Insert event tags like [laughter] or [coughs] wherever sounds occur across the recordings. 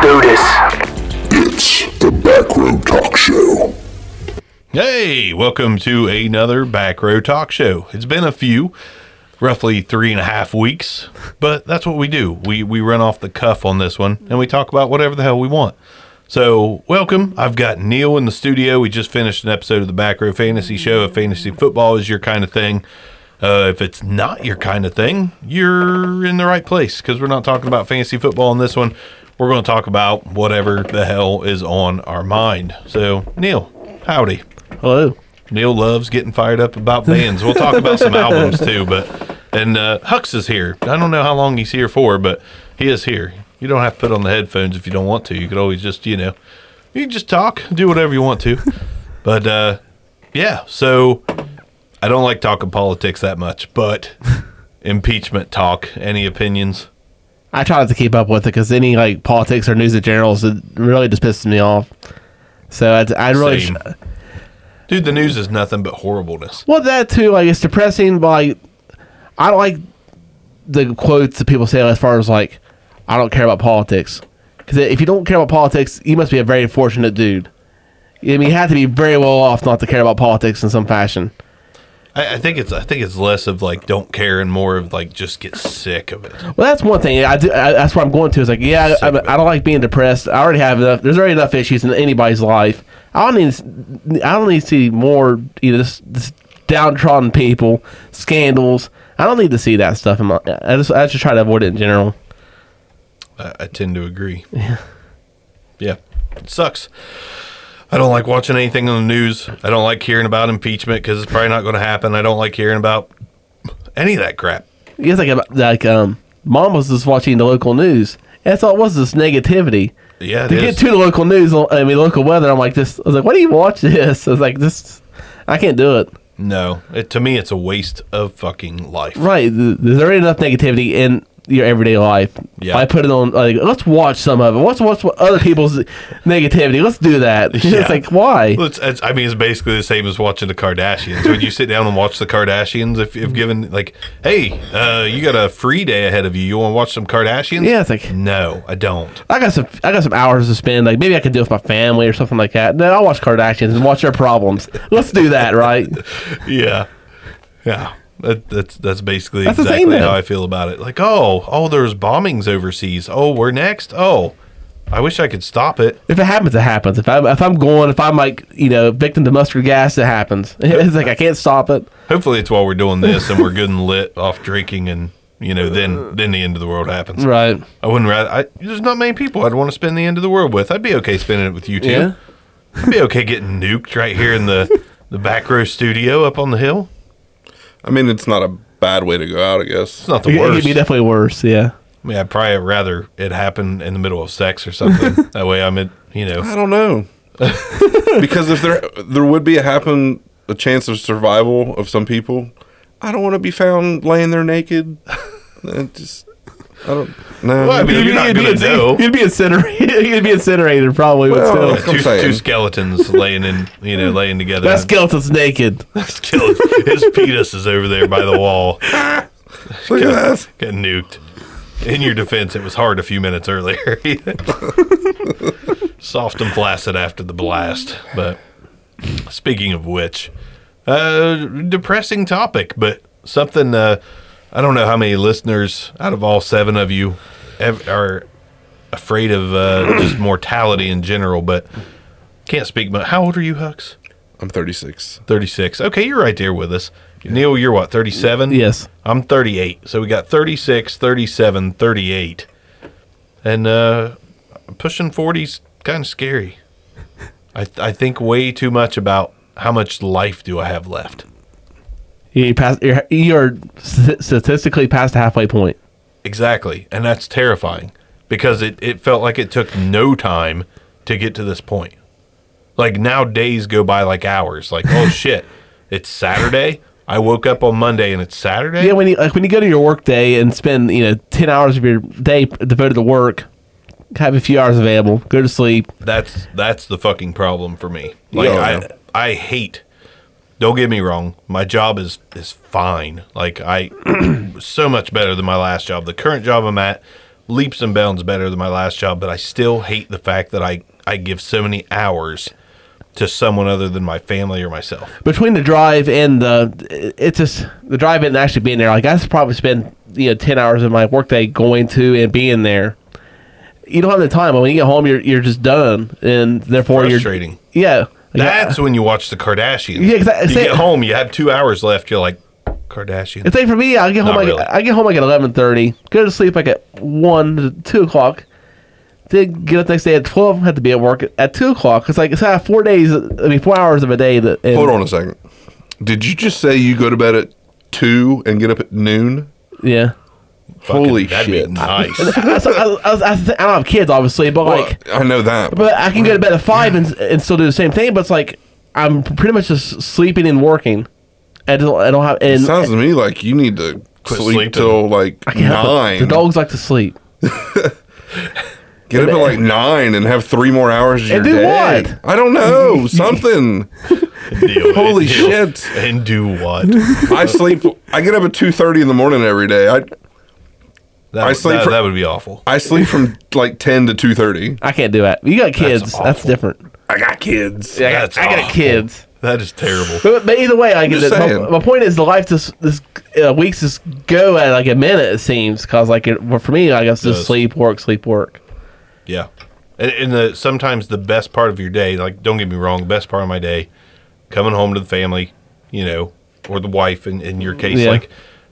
do this. It's the Back Row Talk Show. Hey, welcome to another Back Row Talk Show. It's been a few, roughly three and a half weeks, but that's what we do. We we run off the cuff on this one, and we talk about whatever the hell we want. So, welcome. I've got Neil in the studio. We just finished an episode of the Back Row Fantasy Show. If fantasy football is your kind of thing, uh, if it's not your kind of thing, you're in the right place because we're not talking about fantasy football in this one. We're going to talk about whatever the hell is on our mind. So, Neil, howdy. Hello. Neil loves getting fired up about bands. We'll talk about some albums too, but and uh, Hux is here. I don't know how long he's here for, but he is here. You don't have to put on the headphones if you don't want to. You could always just, you know, you can just talk, do whatever you want to. But uh, yeah, so I don't like talking politics that much, but impeachment talk. Any opinions? I try not to keep up with it because any like politics or news in general, it uh, really just pisses me off. So I, I really, Same. Dude, the news is nothing but horribleness. well that too. Like it's depressing, but like I don't like the quotes that people say as far as like I don't care about politics. Because if you don't care about politics, you must be a very fortunate dude. I mean, you have to be very well off not to care about politics in some fashion. I, I think it's I think it's less of like don't care and more of like just get sick of it. Well, that's one thing. I, do, I that's what I'm going to. Is like, yeah, I, I, don't like being depressed. I already have enough. There's already enough issues in anybody's life. I don't need. I don't need to see more. You know, this, this downtrodden people, scandals. I don't need to see that stuff. In my, I just I just try to avoid it in general. I, I tend to agree. Yeah. Yeah. It sucks. I don't like watching anything on the news. I don't like hearing about impeachment because it's probably not going to happen. I don't like hearing about any of that crap. It's think about- like um, mom was just watching the local news. That's all it was. This negativity. Yeah, to is. get to the local news, I mean local weather. I'm like this. I was like, why do you watch this? [laughs] I was like, this. I can't do it. no, it, to me, it's a waste of fucking life. Right. th- There's already enough negativity in your everyday life. Yeah. I put it on, like, let's watch some of it. Let's watch what other people's negativity. Let's do that. [laughs] Yeah. It's like, why? Well, it's, it's, I mean, it's basically the same as watching the Kardashians. when you sit down and watch the Kardashians, if, if given like, hey, uh, you got a free day ahead of you, you want to watch some Kardashians? Yeah, it's like- no, I don't. I got some, I got some hours to spend. Like, maybe I could deal with my family or something like that. Then I'll watch Kardashians and watch their problems. Let's do that, right? [laughs] Yeah, yeah. That, that's that's basically That's the thing, exactly how I feel about it. Like, oh, oh, there's bombings overseas. Oh, we're next. Oh, I wish I could stop it. If it happens, it happens. If I'm, if I'm going, if I'm like, you know, victim to mustard gas, it happens. [laughs] It's like I can't stop it. Hopefully, it's while we're doing this and we're good and lit off drinking, and you know, then then the end of the world happens. Right. I wouldn't rather. I, there's not many people I'd want to spend the end of the world with. I'd be okay spending it with you two. Yeah. I'd be okay getting nuked right here in the the back row studio up on the hill. I mean, it's not a bad way to go out, I guess. It's not the It, worst. would be definitely worse. Yeah. I mean, I'd probably rather it happen in the middle of sex or something. [laughs] that way, I'm in. You know, I don't know. [laughs] because if there there would be a happen a chance of survival of some people, I don't want to be found laying there naked. [laughs] It just I don't no. Well, I mean, you're not gonna be, know. You'd be incinerated. [laughs] You'd be incinerated probably. Well, but still, I'm two, saying. two skeletons laying in, you know, laying together. that skeleton's naked. [laughs] Skeleton- His penis is over there by the wall. [laughs] Look at that. Got nuked. In your defense, it was hard a few minutes earlier. Soft and flaccid after the blast. But speaking of which, uh, depressing topic, but something uh, I don't know how many listeners out of all seven of you ev- are afraid of uh, [clears throat] just mortality in general, but can't speak much. How old are you, Hux? I'm 36. 36. Okay, you're right there with us. Neil, you're what, 37? Yes. I'm 38. So we got 36, 37, 38. And uh pushing 40's kind of scary. I I think way too much about how much life do I have left. You pass. You're, you're statistically past the halfway point. Exactly. And that's terrifying because it, it felt like it took no time to get to this point. Like now days go by like hours. Like, oh [laughs] shit, it's Saturday. I woke up on Monday and it's Saturday. Yeah, when you like when you go to your work day and spend you know ten hours of your day devoted to work, have a few hours available, go to sleep. That's that's the fucking problem for me. Like Yeah. I I hate. Don't get me wrong. My job is is fine. Like I [clears throat] so much better than my last job. The current job I'm at, leaps and bounds better than my last job, but I still hate the fact that I I give so many hours to someone other than my family or myself. between the drive and the it's just the drive and actually being there like i probably spend you know 10 hours of my workday going to and being there you don't have the time when you get home you're, you're just done and therefore Frustrating. you're frustrating. yeah That's when you watch the Kardashians. Yeah, I- you say- get home, you have two hours left. You're like, Kardashian. it's like for me i get home Not like really. i get home like at 11.30 go to sleep like at 1 to 2 o'clock then get up next day at 12 have to be at work at 2 o'clock it's like it's I have four days i mean four hours of a day that and- Hold on a second. Did you just say you go to bed at two and get up at noon? yeah Fucking- Holy that'd shit. be nice. I, I, I, I, I don't have kids obviously but like I know that. But I can go to bed at five and, and still do the same thing. But it's like I'm pretty much just sleeping and working. I don't. I don't have. And it sounds to me like you need to Quit sleep sleeping. till like I can't nine. The dogs like to sleep. [laughs] Get up at like nine and have three more hours of your And do day. what? I don't know. [laughs] Something. Deal, Holy deal. shit. And do what? I sleep. I get up at two thirty in the morning every day. I That, I would- sleep that, for- that would be awful. I sleep from like ten to two thirty. I can't do that. You got kids. That's, awful. different. I got kids. Yeah, I got, I got kids. That is terrible. But, but either way, I get it. My, my point is, the life this this uh, weeks just go at like a minute. It seems because like it, well, for me, I guess just Does. sleep, work, sleep, work. Yeah. And, and the sometimes the best part of your day, like don't get me wrong, best part of my day, coming home to the family, you know, or the wife in, in your case, Yeah. like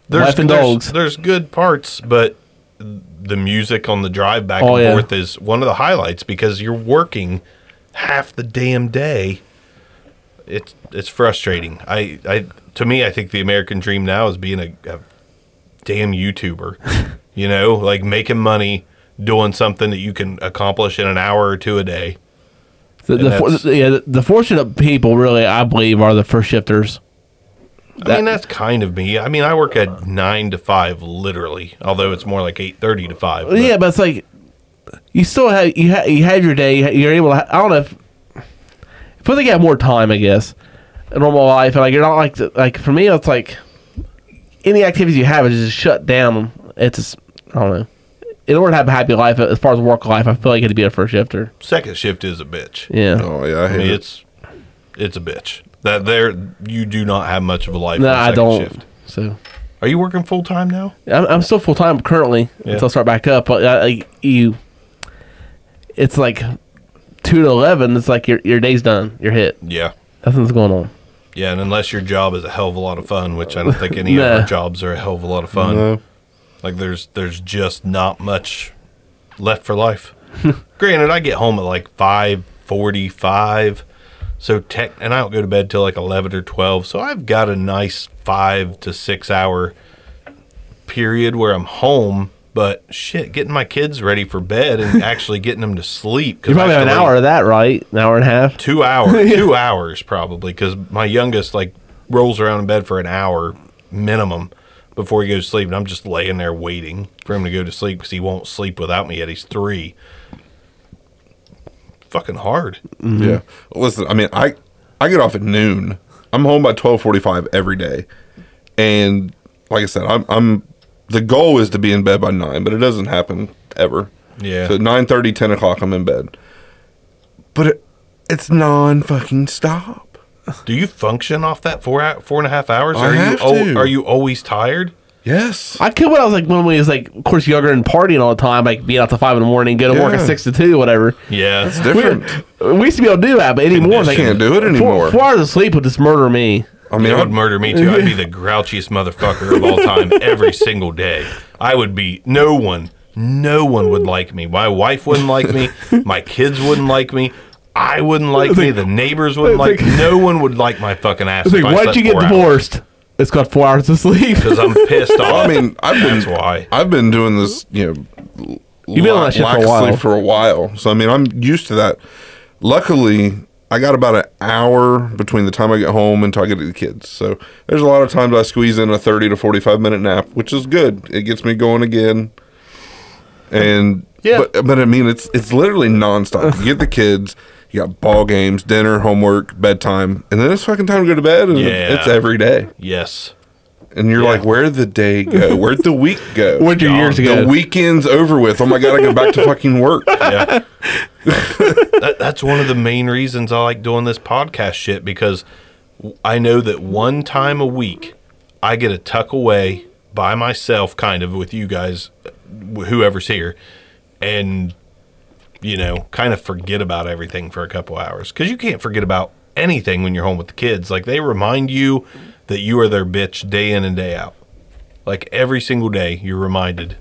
there's Wife and there's, dogs. there's good parts, but the music on the drive back Oh, and yeah. forth is one of the highlights because you're working half the damn day. It's it's frustrating. I, I to me I think the American dream now is being a, a damn YouTuber. [laughs] you know, like making money doing something that you can accomplish in an hour or two a day. The, the, for- yeah, the, the fortunate people, really, I believe, are the first shifters. I mean, that's kind of me. I mean, I work at nine to five, literally. Although it's more like eight thirty to five. but- yeah, but it's like you still have you have you have your day. you- You're able to. I don't know if if they have more time, I guess, in normal life, and like you're not like like for me, it's like any activities you have is just shut down. It's just, I don't know. In order to have a happy life, as far as work life, I feel like it'd be a first shifter. second shift is a bitch. Yeah. Oh yeah, I I mean, it. it's it's a bitch. That there, you do not have much of a life. No, I don't. Shift. So Are you working full time now? I'm, I'm still full time currently Yeah. until I start back up. But uh, like, you, it's like two to eleven. It's like your your day's done. You're hit. Yeah. Nothing's going on. Yeah, and unless your job is a hell of a lot of fun, which I don't think [laughs] any Nah. of our jobs are a hell of a lot of fun. No. Like there's there's just not much left for life. [laughs] Granted, I get home at like five forty five, so tech, and I don't go to bed till like eleven or twelve. So I've got a nice five to six hour period where I'm home. But shit, getting my kids ready for bed and [laughs] actually getting them to sleep. You probably have an hour of that, right? An hour and a half. two hours [laughs] two hours probably because my youngest like rolls around in bed for an hour minimum before he goes to sleep and i'm just laying there waiting for him to go to sleep because he won't sleep without me yet he's three fucking hard mm-hmm. Yeah. Listen, I mean, I I get off at noon. I'm home by twelve forty five every day, and like I said, I'm I'm the goal is to be in bed by nine, but it doesn't happen ever. Yeah. So 9 10 o'clock, I'm in bed. But it, it's non fucking stop. do you function off that four hou- four and a half hours I are have you to. are you always tired Yes. I could when I was like when we was like, of course, younger and partying all the time, like being out till five in the morning, go to work at six to two, whatever. yeah It's different. We used to be able to do that, but anymore, like Can't do it four, anymore. four hours of sleep would just murder me. I mean, it would I, murder me too. I'd be the grouchiest motherfucker of all time every [laughs] single day. I would be no one, no one would like me. My wife wouldn't like me. My kids wouldn't like me. I wouldn't like me. The neighbors wouldn't like. like- No one would like my fucking ass. It's like, why'd you get divorced? It's got four hours of sleep. Because I'm pissed [laughs] off. I mean, I've been that's why. I've been doing this, you know, You've been on that shit for a of while. sleep for a while. So I mean, I'm used to that. Luckily, I got about an hour between the time I get home until I get to the kids. So there's a lot of times I squeeze in a 30 to 45 minute nap, which is good. It gets me going again. And Yeah. but but I mean, it's it's literally nonstop. You get the kids. You got ball games, dinner, homework, bedtime, and then it's fucking time to go to bed, and Yeah. it's every day. yes. And you're Yeah. like, where'd the day go? [laughs] Where'd the week go? Where'd your years the go? weekend's over with. Oh my god, I go back to fucking work. [laughs] yeah. that, that's one of the main reasons I like doing this podcast shit because I know that one time a week I get to tuck away by myself, kind of with you guys, whoever's here, and you know, kind of forget about everything for a couple hours because you can't forget about anything when you're home with the kids. Like they remind you that you are their bitch day in and day out. Like every single day, you're reminded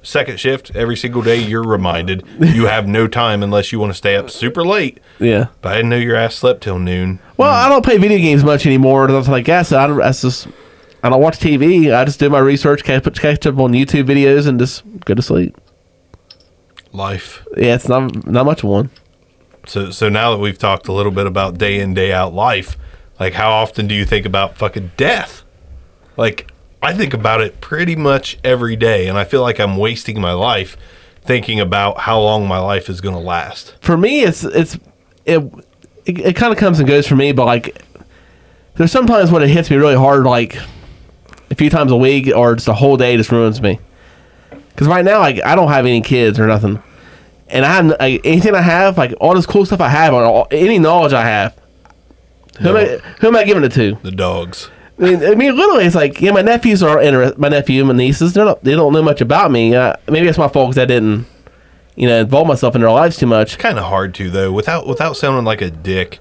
second shift every single day you're reminded [laughs] you have no time unless you want to stay up super late Yeah. but i didn't know your ass slept till noon Well, I don't play video games much anymore. That's like I said, I don't, that's just I don't watch TV. I just do my research, catch, catch up on YouTube videos, and just go to sleep. Life Yeah, it's not not much of one. so so now that we've talked a little bit about day in day out life like how often do you think about fucking death like i think about it pretty much every day and i feel like i'm wasting my life thinking about how long my life is going to last For me, it's it's it it, it kind of comes and goes for me, but like there's sometimes when it hits me really hard, like a few times a week or just a whole day, just ruins me. Because right now, like I don't have any kids or nothing, and I have like, anything I have, like all this cool stuff I have, or all, any knowledge I have. Who, am I, who am I giving it to? the dogs I mean, I mean, literally, it's like yeah, my nephews are interested. My nephew and my nieces, they're not, they don't know much about me. Uh, maybe that's my fault because I didn't, you know, involve myself in their lives too much. kind of hard to though without without sounding like a dick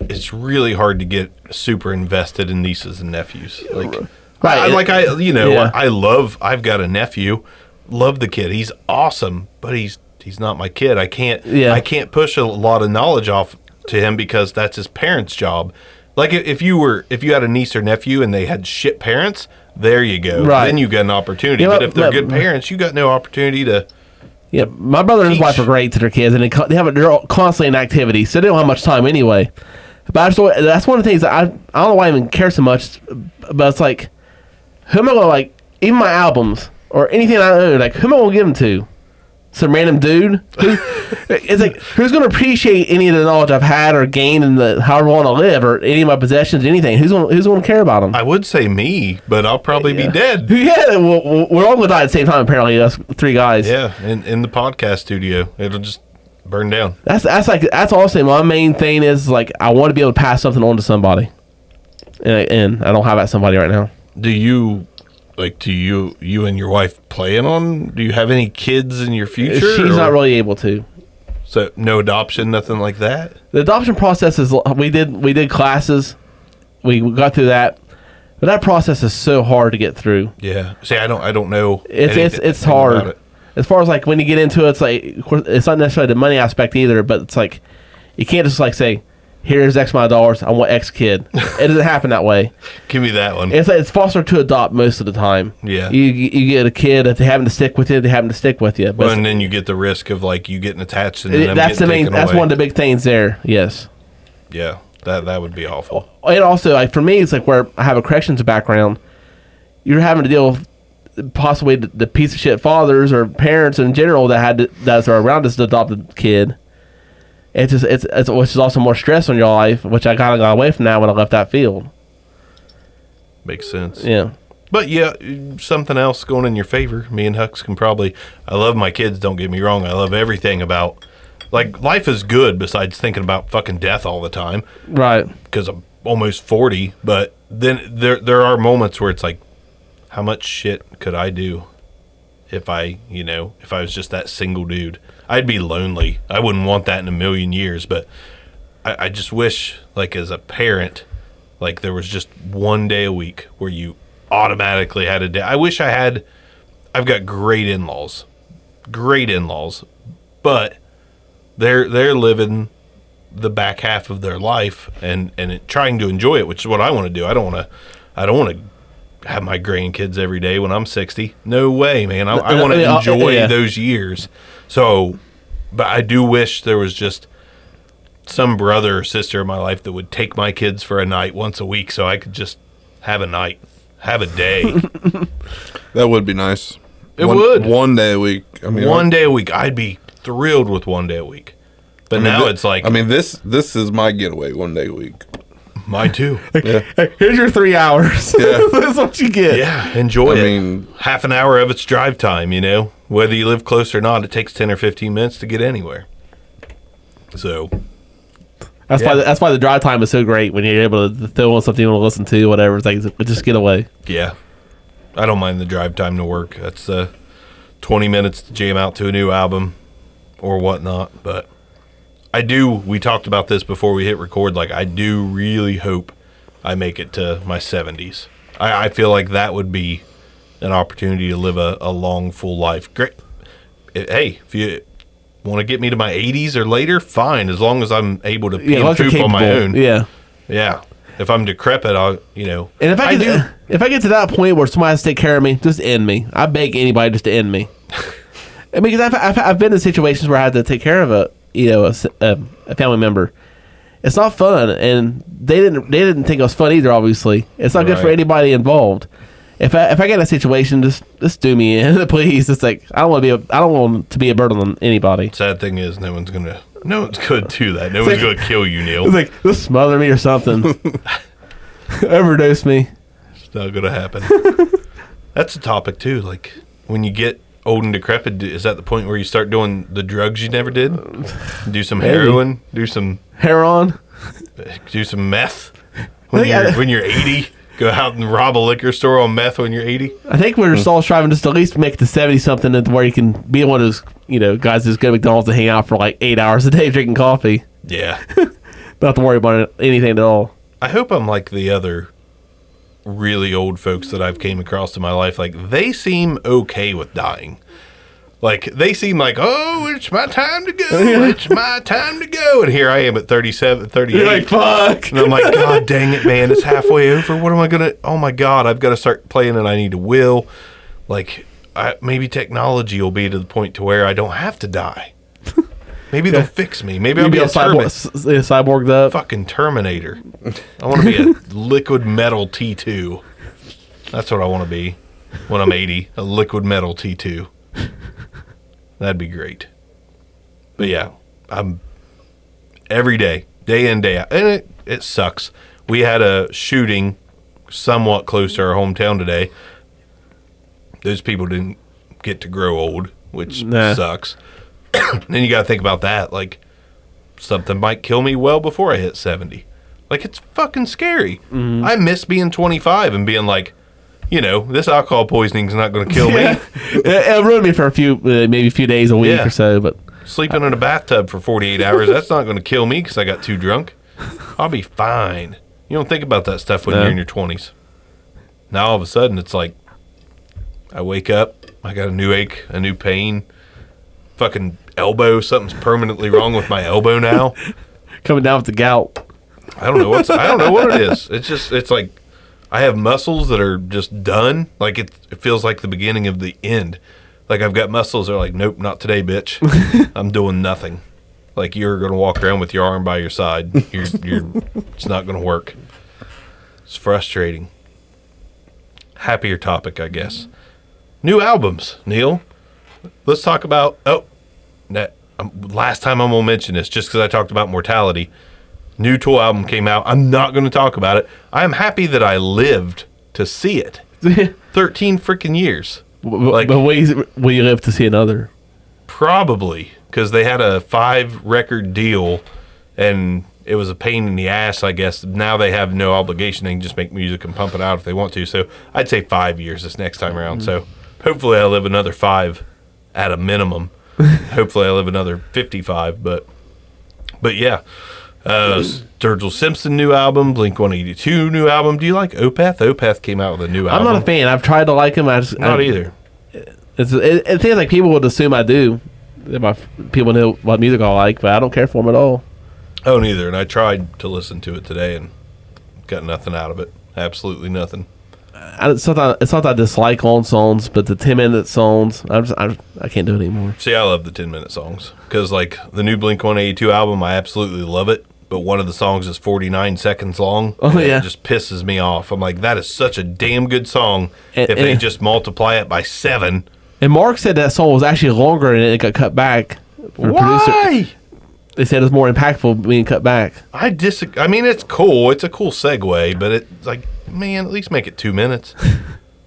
it's really hard to get super invested in nieces and nephews like Right, I, like i you know yeah. i love i've got a nephew love the kid he's awesome but he's he's not my kid i can't Yeah. i can't push a lot of knowledge off to him because that's his parents job like if, you were if you had a niece or nephew and they had shit parents there you go Right. then you got an opportunity Yeah, but but- if they're but- good parents you got no opportunity to Yeah, my brother and his wife are great to their kids, and they, have they're all constantly in activity, so they don't have much time anyway. But I just, that's one of the things that I I don't know why I even care so much, but it's like, who am I gonna like? Even my albums or anything I own, like who am I gonna give them to? Some random dude? Who, [laughs] it's like who's gonna appreciate any of the knowledge I've had or gained in the however I want to live or any of my possessions, anything? Who's gonna who's gonna care about them? i would say me but i'll probably be dead [laughs] yeah, well, we're all gonna die at the same time. Apparently, us three guys. Yeah, in, in the podcast studio, it'll just burn down. That's that's like that's also my main thing is like I want to be able to pass something on to somebody, and, and I don't have that somebody right now. Do you like? Do you you and your wife plan on? Do you have any kids in your future? She's or- not really able to. So no adoption, nothing like that. The adoption process is we did we did classes, we got through that, but that process is so hard to get through. Yeah. See, I don't. I don't know. It's it's it's hard. it. As far as like when you get into it, it's like it's not necessarily the money aspect either, but it's like you can't just like say, "Here's X amount of dollars. I want X kid." [laughs] it doesn't happen that way. Give me that one. It's it's foster to adopt most of the time. Yeah. you you get a kid if they happen to stick with you, they happen to stick with you. But Well, and then you get the risk of like you getting attached and then it- that's the main. That's away. one of the big things there. Yes. Yeah, that that would be awful. And also, like for me, it's like where I have a corrections background. You're having to deal with possibly the, the piece of shit fathers or parents in general that had to, that are around this adopted kid. It's just it's, it's which is also more stress on your life, which I kind of got away from that when I left that field. Makes sense. Yeah. But yeah, something else going in your favor. Me and Hux can probably. I love my kids. Don't get me wrong. I love everything about. Like life is good. Besides thinking about fucking death all the time, Right. because I'm almost forty. But then there there are moments where it's like, how much shit could I do, if I you know if I was just that single dude? I'd be lonely. I wouldn't want that in a million years. But I, I just wish, like as a parent, like there was just one day a week where you automatically had a day. I wish I had. I've got great in-laws, great in-laws, but they're they're living the back half of their life and and it, trying to enjoy it, which is what I want to do. I don't want to. I don't want to have my grandkids every day when I'm 60. No way, man. I, I want to uh, enjoy yeah. those years. So, but I do wish there was just some brother or sister in my life that would take my kids for a night once a week so I could just have a night, have a day. [laughs] That would be nice. It one, would. one day a week. I mean, one I, day a week. I'd be thrilled with one day a week. But I mean, now thi- it's like I mean, this this is my getaway one day a week. Mine too. [laughs] Yeah. Here's your three hours. Yeah. [laughs] That's what you get. Yeah, enjoy I it. mean- half an hour of its drive time, you know. Whether you live close or not, it takes 10 or 15 minutes to get anywhere. So, That's Yeah. why. The, that's why the drive time is so great when you're able to throw on something you want to listen to, whatever. It's like just get away. yeah. I don't mind the drive time to work. That's uh, 20 minutes to jam out to a new album or whatnot. But I do, we talked about this before we hit record. Like, I do really hope I make it to my 70s. I, I feel like that would be an opportunity to live a, a long, full life. Great. Hey, if you want to get me to my 80s or later, fine. As long as I'm able to pee Yeah, and poop on my own. Yeah. Yeah. If I'm decrepit, I'll, you know. And if I, I get do. if I get to that point where somebody has to take care of me, just end me. I beg anybody just to end me. [laughs] I mean, because I've, I've, I've been in situations where I had to take care of a you know a family member. It's not fun, and they didn't they didn't think it was fun either. Obviously, it's not good for anybody involved. If I if I get in a situation, just just do me in, [laughs] please. It's like I don't want to be a, I don't want to be a burden on anybody. Sad thing is, no one's gonna, no one's gonna do that. No one's like- gonna kill you, Neil. It's like just smother me or something, [laughs] [laughs] overdose me. It's not gonna happen. That's a topic too. Like when you get old and decrepit, is that the point where you start doing the drugs you never did? Do some heroin. Do some heroin? do some meth. When you're I- when you're 80, go out and rob a liquor store on meth when you're 80. I think we're hmm. just all striving just to at least make the seventy something, to where you can be one of those you know guys that's go to McDonald's to hang out for like eight hours a day drinking coffee, Yeah. [laughs] not to worry about anything at all. I hope I'm like the other really old folks that I've came across in my life. Like they seem okay with dying. Like they seem like, oh, it's my time to go. [laughs] It's my time to go. And here I am at 37, 38. You're like fuck. and I'm like, God [laughs] dang it, man. It's halfway over. What am I going to? Oh my God. I've got to start playing and I need a will. Like I, maybe technology will be to the point to where I don't have to die. [laughs] Maybe they'll fix me. Maybe I'll You'd be, be a a cyborg, s- s- yeah, fucking Terminator. I want to be a liquid metal T2. That's what I want to be when I'm 80. A liquid metal T2. That'd be great. But yeah, I'm every day, day in, day out. And it, it sucks. We had a shooting somewhat close to our hometown today. Those people didn't get to grow old, which Nah. sucks. [coughs] then you got to think about that. Like, something might kill me well before I hit 70. Like, it's fucking scary. Mm-hmm. I miss being 25 and being like, you know, this alcohol poisoning is not going to kill me. [laughs] It'll ruin me for a few, uh, maybe a few days, a week Yeah. or so. But Sleeping in a bathtub for 48 hours, that's not going to kill me because I got too drunk. I'll be fine. You don't think about that stuff when No. you're in your 20s. Now all of a sudden, it's like, I wake up, I got a new ache, a new pain, fucking elbow, something's permanently wrong with my elbow now. [laughs] coming down with the gout. I don't know what's I don't know what it is. It's just it's like I have muscles that are just done. Like it, it feels like the beginning of the end. Like I've got muscles that are like, nope, not today, bitch. [laughs] I'm doing nothing. Like you're gonna walk around with your arm by your side. You're you're [laughs] it's not gonna work. It's frustrating. Happier topic, I guess. New albums, Neil. Let's talk about oh that um, last time I'm gonna mention this just because I talked about mortality new Tool album came out. I'm not going to talk about it. I am happy that I lived to see it. [laughs] 13 freaking years. like, but will you live to see another? Probably because they had a five record deal and it was a pain in the ass, I guess. Now they have no obligation. They can just make music and pump it out if they want to. So I'd say five years this next time around. Mm-hmm. So hopefully I'll live another five at a minimum. [laughs] hopefully I live another 55. But, but yeah. Uh, Sturgill Simpson new album, Blink 182 new album. Do you like Opeth? Opeth came out with a new album. I'm not a fan. I've tried to like him. I just Not I, either. It's, it, it seems like people would assume I do. My people know what music I like, but I don't care for them at all. Oh, neither. And I tried to listen to it today and got nothing out of it. Absolutely nothing. I, it's, not that, it's not that I dislike long songs, but the 10 minute songs, I'm just, I, I can't do it anymore. See, I love the 10 minute songs because, like, the new Blink 182 album, I absolutely love it. But one of the songs is 49 seconds long. Oh, yeah. It just pisses me off. I'm like, that is such a damn good song. And- if they just multiply it by seven. And Mark said that song was actually longer and it got cut back. Why? They said it's more impactful being cut back. I disagree. I mean, it's cool. It's a cool segue, but it's like, man, at least make it two minutes. [laughs]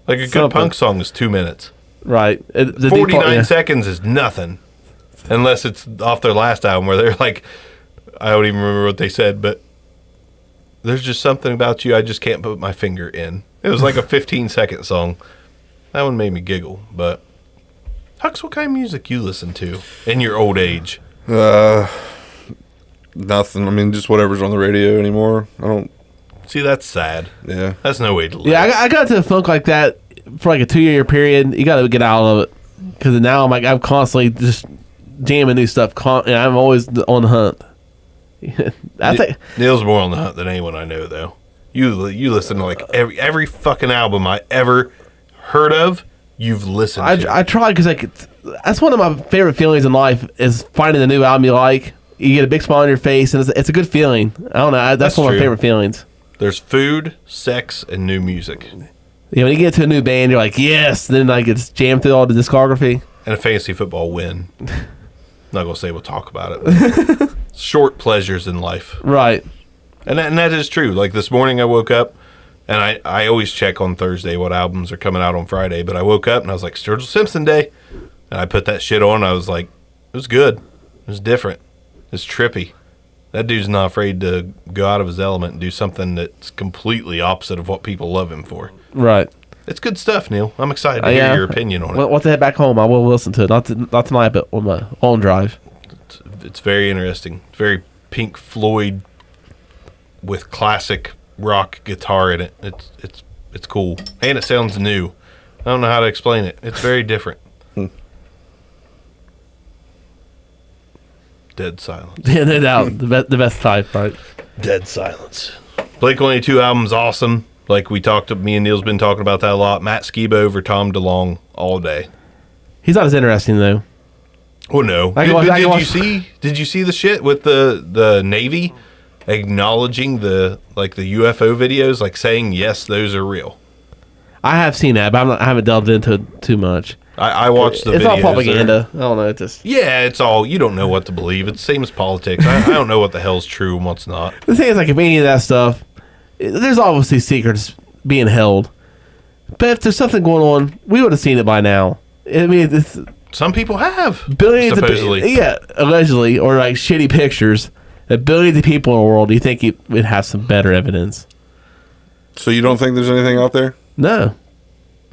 Like a good punk song is two minutes. Right. It- the Forty default- yeah. seconds is nothing, unless it's off their last album where they're like, I don't even remember what they said, but there's just something about you I just can't put my finger in. It was like a [laughs] 15 second song. That one made me giggle. But Hux, what kind of music you listen to in your old age? Uh, nothing. I mean, just whatever's on the radio anymore. I don't. See, that's sad. Yeah. That's no way to live. Yeah, I got, I got to funk like that for like a two year period. You got to get out of it because now I'm like I'm constantly just jamming new stuff. Con- and I'm always on the hunt. [laughs] I think Neil's more on the hunt than anyone I know, though. You you listen to like every every fucking album I ever heard of. You've listened to. I, I try because like that's one of my favorite feelings in life is finding a new album you like. You get a big smile on your face, and it's, it's a good feeling. I don't know. I, that's, That's one of my true. favorite feelings. There's food, sex, and new music, Yeah, when you get to a new band, you're like, yes. Then like it's jammed through all the discography. and a fantasy football win. [laughs] Not gonna say we'll talk about it. [laughs] Short pleasures in life, Right. and that, and that is true. Like this morning, I woke up, and I I always check on Thursday what albums are coming out on Friday. But I woke up and I was like, Sturgill Simpson Day, and I put that shit on. I was like, it was good. It was different. It's trippy. That dude's not afraid to go out of his element and do something that's completely opposite of what people love him for. Right. It's good stuff, Neil. I'm excited to Uh, hear yeah. your opinion on it. Well, once I head back home, I will listen to it. Not to, not tonight, but on my on drive. It's very interesting. It's very Pink Floyd with classic rock guitar in it. It's it's it's cool and it sounds new. I don't know how to explain it. It's very different. Hmm. Dead silence. Yeah, no doubt. The best, the best type, right? Dead silence. Blink One Eighty Two album's awesome. Like we talked, me and Neil's been talking about that a lot. Matt Skiba over Tom DeLonge all day. He's not as interesting though. Oh no! Did, watch- did- you watch- see? Did you see the shit with the the Navy acknowledging the like the UFO videos, like saying yes, those are real? I have seen that, but I'm not, I haven't delved into it too much. I, I watched the. it's all propaganda. I don't know. Just Yeah, it's all. You don't know what to believe. It's the same as politics. I, I don't know what the hell's true and what's not. the thing is, like, if any of that stuff, there's obviously secrets being held. But if there's something going on, we would have seen it by now. I mean, it's Some people have billions supposedly. of yeah, allegedly, or like shitty pictures. That billions of people in the world, do you think it would have some better evidence? So you don't think there's anything out there? No,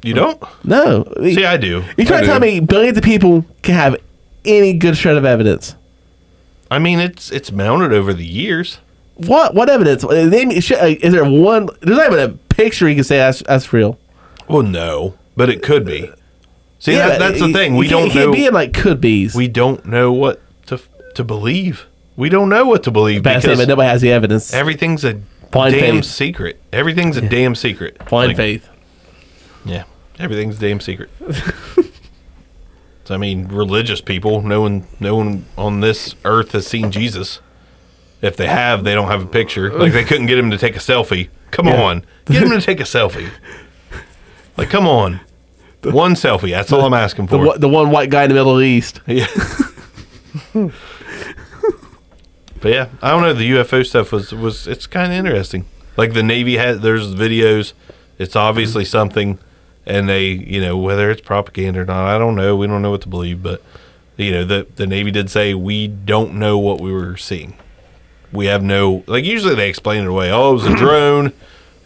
You don't? no. See, I do. you trying to tell me billions of people can have any good shred of evidence? I mean, it's it's mounted over the years. What what evidence? Uh, Name, sh- uh, is there one? There's not even a picture you can say that's that's real. Well, no, but it could be. See, that, that's the thing. We don't know. be in like could be's. we don't know what to to believe. We don't know what to believe Bad because statement. Nobody has the evidence. everything's a Blind damn faith. secret. Everything's a damn secret. Blind Like, faith. Yeah, everything's a damn secret. [laughs] so, I mean, religious people, no one, no one on this earth has seen Jesus. If they have, they don't have a picture. Like they couldn't get him to take a selfie. Come Yeah. on, get him to take a selfie. Like, come on, [laughs] one selfie. That's all I'm asking for. one- the one white guy in the Middle East. Yeah. but yeah, I don't know. The UFO stuff was was it's kind of interesting. Like the Navy had there's videos. It's obviously mm-hmm. something, and they you know whether it's propaganda or not, I don't know. We don't know what to believe, but you know the the Navy did say we don't know what we were seeing. We have no like usually they explain it away. Oh, it was a [clears throat] drone.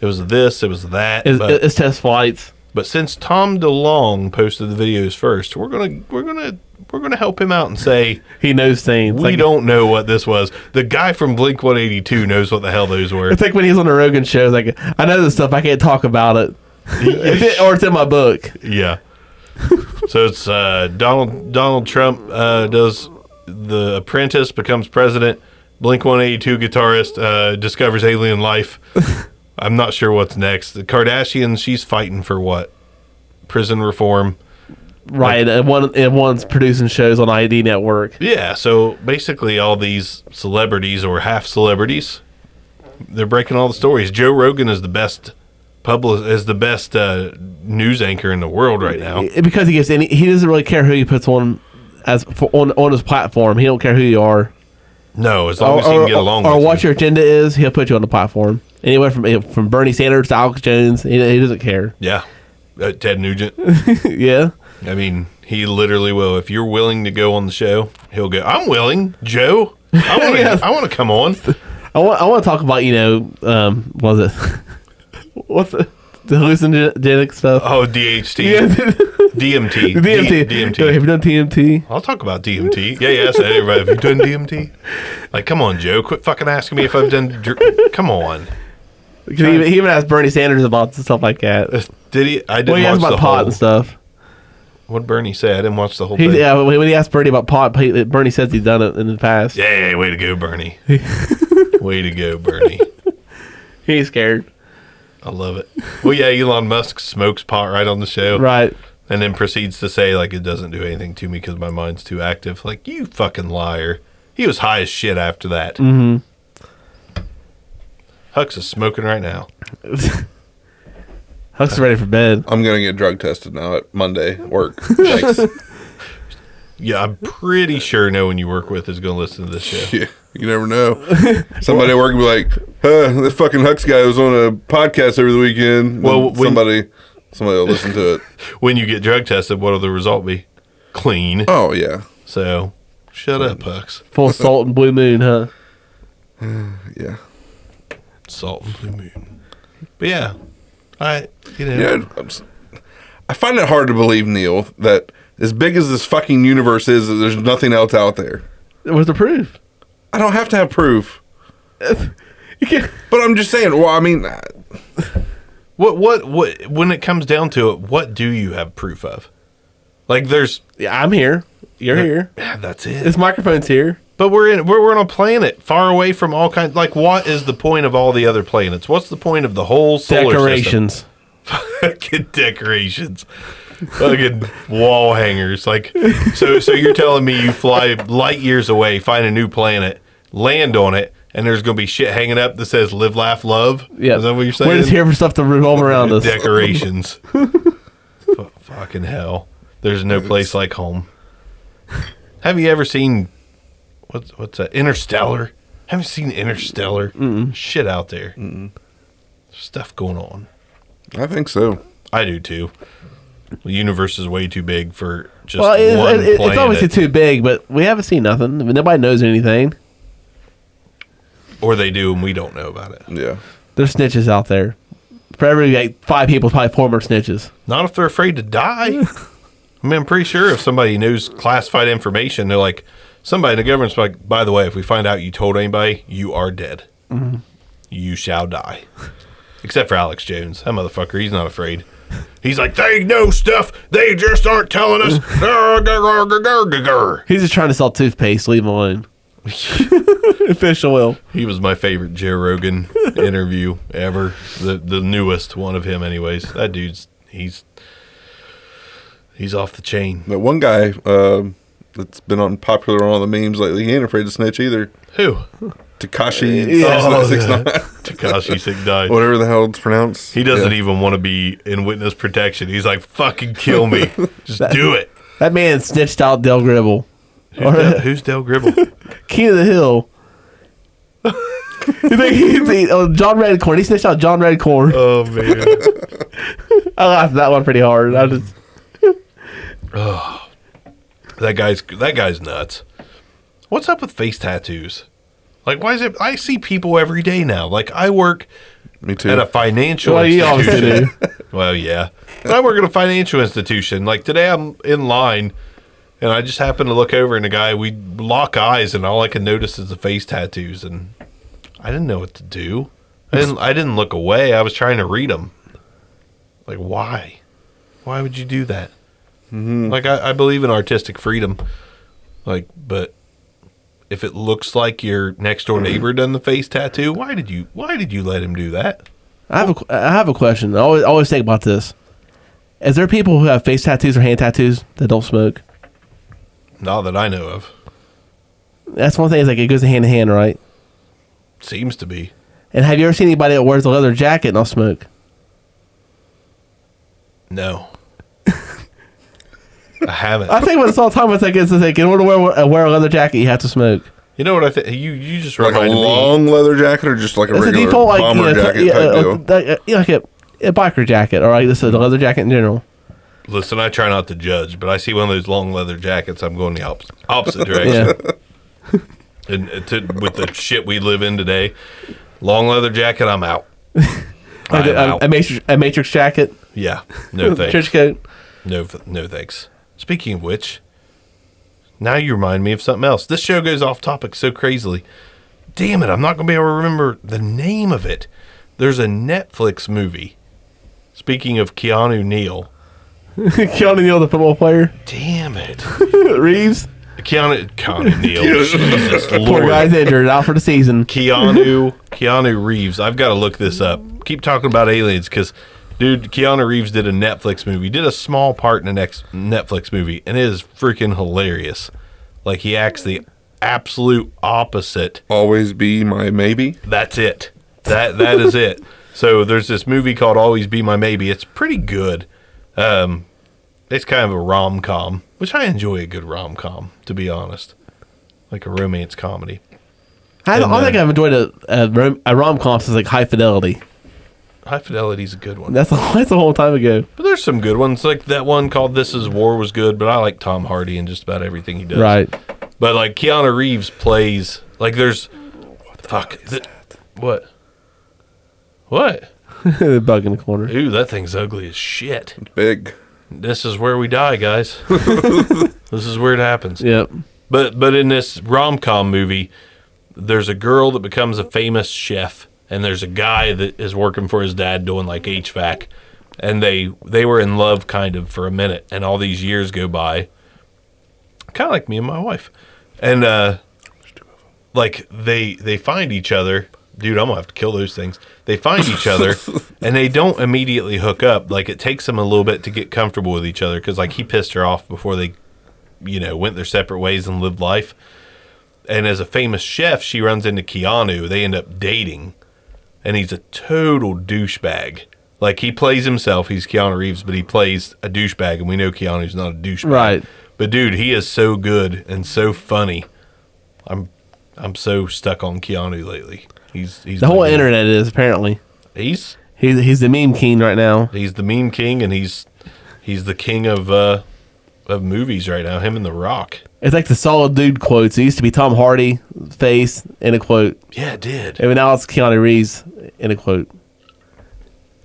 It was this. It was that. It's, but, it's test flights. But since Tom DeLonge posted the videos first, we're gonna we're gonna we're gonna help him out and say He knows things. we Like- don't know what this was. The guy from Blink 182 knows what the hell those were. It's like when he's on the Rogan show. Like I know this stuff. I can't talk about it. [laughs] It's it- or it's in my book. yeah. so it's uh, Donald Donald Trump uh, does the Apprentice becomes president. Blink 182 guitarist uh, discovers alien life. [laughs] I'm not sure what's next. The Kardashians, she's fighting for what? Prison reform. Right. and one and one's producing shows on ID Network. Yeah, so basically all these celebrities or half celebrities, they're breaking all the stories. Joe Rogan is the best public is the best uh, news anchor in the world right now. Because he gets any. He doesn't really care who he puts on as for, on on his platform. He don't care who you are. No, as long as you can get along or with what you. your agenda is, he'll put you on the platform. Anywhere from from Bernie Sanders to Alex Jones, he, he doesn't care. Yeah. Uh, Ted Nugent. [laughs] yeah, I mean, he literally will. If you're willing to go on the show, he'll go, I'm willing, Joe. I want to [laughs] Yeah. I want to come on. I want I want to talk about you know um what was it [laughs] what's the the hallucinogenic stuff. Oh, DHT. Yeah, DMT. DMT. D- DMT. [laughs] Have you done TMT? I'll talk about DMT. Yeah, yeah. So everybody, have you done DMT? Like, come on, Joe. Quit fucking asking me if I've done. Dr- come on. He, even- he even asked Bernie Sanders about stuff like that. Did he? I didn't Well, he watch asked the about pot whole. and stuff. What Bernie said, I didn't watch the whole He, thing. yeah, when when he asked Bernie about pot, he, Bernie says he's done it in the past. Yeah, way to go, Bernie. [laughs] way to go, Bernie. He's scared. I love it. Well, yeah, Elon Musk smokes pot right on the show. Right. And then proceeds to say, like, it doesn't do anything to me because my mind's too active. Like, you fucking liar. He was high as shit after that. Mm-hmm. Hux is smoking right now. [laughs] Hux is ready for bed. I'm gonna get drug tested now at Monday work. Thanks. [laughs] Yeah, I'm pretty sure no one you work with is going to listen to this show. yeah, you never know. [laughs] Somebody at work will be like, huh, this fucking Hux guy was on a podcast over the weekend. Well, Well, when- somebody, somebody will listen to it. [laughs] When you get drug tested, what will the result be? Clean. Oh yeah, So, shut up, Hux. Full [laughs] salt and blue moon, huh? [sighs] yeah, Salt and blue moon. But yeah, I, you know, yeah. I'm s- I find it hard to believe, Neil, that as big as this fucking universe is, that there's nothing else out there. Where's the proof? I don't have to have proof, [laughs] You can't. but I'm just saying. Well, I mean, what, what, what, when it comes down to it, what do you have proof of? Like, there's, Yeah, I'm here. You're here. yeah, that's it. This microphone's here. But we're in we're, we're on a planet far away from all kinds. Like, what is the point of all the other planets? What's the point of the whole solar Decorations. [laughs] Fucking decorations, fucking wall hangers. Like, so so you're telling me you fly light years away, find a new planet, land on it, and there's gonna be shit hanging up that says "Live, Laugh, Love." Yeah. is that what you're saying? We're just here for stuff to revolve [laughs] around us. Decorations. [laughs] F- fucking hell. There's no place like home. Have you ever seen what's what's that? Interstellar. Haven't seen Interstellar? Shit out there. Stuff going on. I think so. I do too. The universe is way too big for just Well, it, one it- it- it's obviously too big, but we haven't seen nothing. I mean, nobody knows anything. Or they do, and we don't know about it. Yeah. There's snitches out there. For every like, five people, probably four more snitches. Not if they're afraid to die. I mean, I'm pretty sure if somebody knows classified information, they're like, somebody in the government's like, by the way, if we find out you told anybody, you are dead. Mm-hmm. You shall die. Except for Alex Jones. That motherfucker, he's not afraid. He's like, they know stuff. They just aren't telling us. [laughs] He's just trying to sell toothpaste. Leave him alone. [laughs] Fish oil. He was my favorite Joe Rogan [laughs] interview ever. The the newest one of him, anyways. That dude's he's he's off the chain. But one guy um, that's been on popular on all the memes lately, he ain't afraid to snitch either. Who? Tekashi Yeah. six nine, [laughs] Tekashi Six Nine. whatever the hell it's pronounced. He doesn't Yeah. even want to be in witness protection. He's like, "Fucking kill me, just do it." That man snitched out Dale Gribble. Who's Del, who's Dale Gribble? [laughs] King of the Hill. [laughs] you think he, he, oh, John Redcorn. He snitched out John Redcorn. oh man, [laughs] I laughed that one pretty hard. I just oh. that guy's that guy's nuts. What's up with face tattoos? Like, why is it? I see people every day now. Like, I work Me too. at a financial Well, you obviously institution. well, yeah. But I work at a financial institution. Like today, I'm in line, and I just happen to look over, and the guy we lock eyes, and all I can notice is the face tattoos, and I didn't know what to do. I didn't. I didn't look away. I was trying to read them. Like, why? Why would you do that? Mm-hmm. Like, I, I believe in artistic freedom. Like, but if it looks like your next door neighbor mm-hmm. done the face tattoo, why did you? Why did you let him do that? I have a I have a question. I always always think about this. Is there people who have face tattoos or hand tattoos that don't smoke? Not that I know of. That's one thing. Is like it goes hand in hand, right? Seems to be. And have you ever seen anybody that wears a leather jacket and not smoke? No. [laughs] I haven't. I think about this all the time. It's like it's like in order to wear, uh, wear a leather jacket, you have to smoke. You know what I think? You you just Like a reminded me. long leather jacket or just like a It's a regular default like bomber yeah, jacket yeah, type uh, deal? like, uh, like a, a biker jacket or like this is a leather jacket in general. Listen, I try not to judge, but I see one of those long leather jackets. I'm going the opposite, opposite direction. Yeah, [laughs] And uh, to, with the shit we live in today, long leather jacket, I'm out. [laughs] I'm a, out. a, matrix, a matrix jacket, yeah, no [laughs] thanks. trench coat. No, no thanks. Speaking of which, now you remind me of something else. This show goes off topic so crazily. Damn it, I'm not going to be able to remember the name of it. There's a Netflix movie. Speaking of Keanu Neal. [laughs] Keanu Neal, the football player, Damn it. [laughs] Reeves. Keanu, Keanu Neal. [laughs] Jesus Poor Lord. guy's injured, out for the season. Keanu Keanu Reeves. I've got to look this up. Keep talking about aliens because, dude, Keanu Reeves did a Netflix movie. Did a small part in the next Netflix movie, and it is freaking hilarious. Like he acts the absolute opposite. Always be my maybe. That's it. That that is it. So there's this movie called Always Be My Maybe. It's pretty good. Um, it's kind of a rom com, which I enjoy a good rom com, to be honest, like a romance comedy. I don't, I don't think I've enjoyed a a, rom- a rom com since like High Fidelity. High Fidelity's a good one. That's a, [laughs] that's a long time ago. But there's some good ones. Like that one called This Is War was good, but I like Tom Hardy and just about everything he does. Right. But like Keanu Reeves plays like there's fuck th- what? What? The [laughs] bug in the corner. Ooh, that thing's ugly as shit. Big. This is where we die, guys. [laughs] this is where it happens. Yep. But but in this rom com movie, there's a girl that becomes a famous chef, and there's a guy that is working for his dad doing like HVAC, and they they were in love kind of for a minute, and all these years go by, kind of like me and my wife, and uh, like they they find each other. Dude, I'm gonna have to kill those things. They find each other, [laughs] and they don't immediately hook up. Like it takes them a little bit to get comfortable with each other, because like he pissed her off before they you know, went their separate ways and lived life. And as a famous chef, she runs into Keanu. They end up dating, and he's a total douchebag. Like he plays himself. He's Keanu Reeves, but he plays a douchebag, and we know Keanu's not a douchebag. Right. But dude, he is so good and so funny. I'm, I'm so stuck on Keanu lately. He's he's The whole my internet is apparently. He's He's he's the meme king right now. he's the meme king, and he's he's the king of uh of movies right now. Him and The Rock. It's like the solid dude quotes. It used to be Tom Hardy face in a quote, Yeah, it did. and now it's Keanu Reeves in a quote.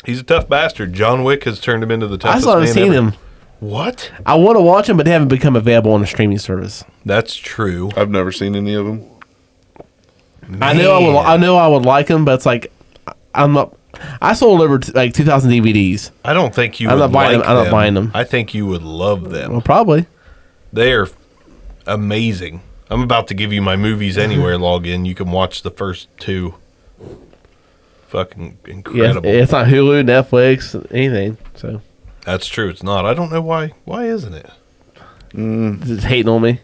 He's a tough bastard. John Wick has turned him into the I toughest still haven't seen ever. him. What? I want to watch him, but they haven't become available on a streaming service. That's true. I've never seen any of them. I know I would. I know I would like them, but it's like I'm not. I sold over t- like 2,000 DVDs. I don't think you. I'm would not buying like them. I'm not buying them. I think you would love them. Well, probably. They are amazing. I'm about to give you my movies [laughs] anywhere login. You can watch the first two. Fucking Yeah, incredible. it's not Hulu, Netflix, anything. So That's true. It's not. I don't know why. Why isn't it? Mm. just hating on me.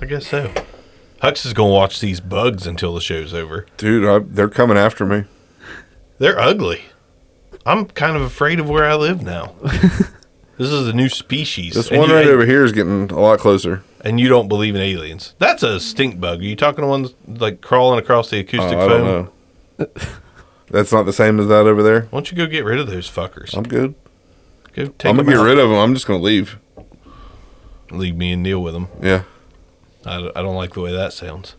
I guess so. Hux is gonna watch these bugs until the show's over. Dude, I, they're coming after me. They're ugly. I'm kind of afraid of where I live now. [laughs] this is a new species. This And one you- right over here is getting a lot closer. and you don't believe in aliens. That's a stink bug. Are you talking to ones like crawling across the Oh, acoustic I foam? don't know. That's not the same as that over there. Why don't you go get rid of those fuckers? I'm good. Go take I'm gonna get out. rid of them. I'm just gonna leave. Leave me and Neil with them. Yeah. I, I don't like the way that sounds.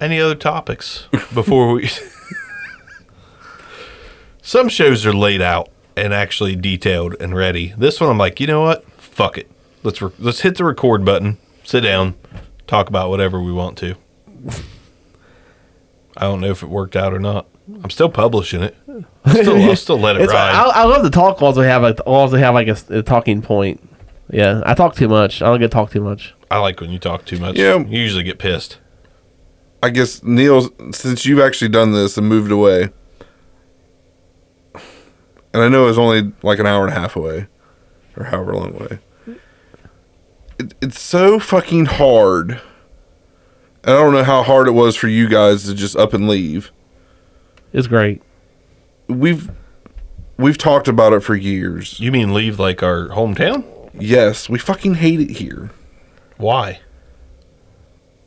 Any other topics [laughs] before we? Some shows are laid out and actually detailed and ready. This one, I'm like, you know what? Fuck it. Let's re- let's hit the record button. Sit down. Talk about whatever we want to. I don't know if it worked out or not. I'm still publishing it. I'll still, I'll still let it [laughs] It's, ride. I, I love the talk calls. We have like always have like a, s- a talking point. Yeah, I talk too much. I don't get to talk too much. I like when you talk too much. Yeah. You usually get pissed. I guess Neil, since you've actually done this and moved away, and I know it's only like an hour and a half away, or however long away. It, it's so fucking hard. And I don't know how hard it was for you guys to just up and leave. It's great. We've we've talked about it for years. You mean leave like our hometown? Yes, we fucking hate it here. Why?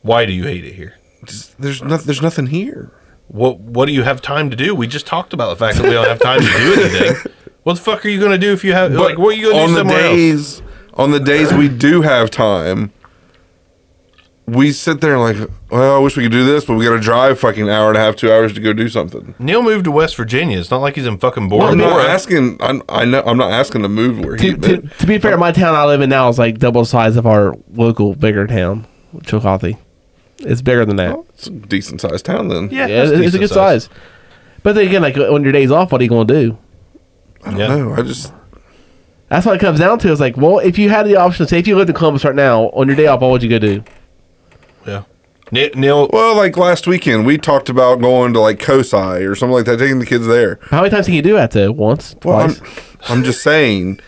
Why do you hate it here? Just, there's no, there's nothing here. What What do you have time to do? We just talked about the fact that we don't have time to do anything. [laughs] What the fuck are you gonna do if you have like? What are you gonna on do the somewhere else? days on the days we do have time? We sit there and like, well, I wish we could do this, but we got to drive fucking hour and a half, two hours to go do something. Neil moved to West Virginia. It's not like he's in fucking I'm Bora not asking. I'm, I know. I'm not asking to move where he. To, to, to be fair, my town I live in now is like double the size of our local bigger town, Chillicothe. It's bigger than that. It's a decent sized town then. Yeah, Yeah, it's, it's a good size. But then again, like on your days off, what are you going to do? I don't Yeah. know. I just That's what it comes down to. It's like, well, if you had the option, to say if you lived in Columbus right now, on your day off, what would you go do? Yeah. Ne- Neil, well, like last weekend, we talked about going to like COSI or something like that, taking the kids there. How many times can you do that though? Once, Well, I'm, twice. [laughs] I'm just saying,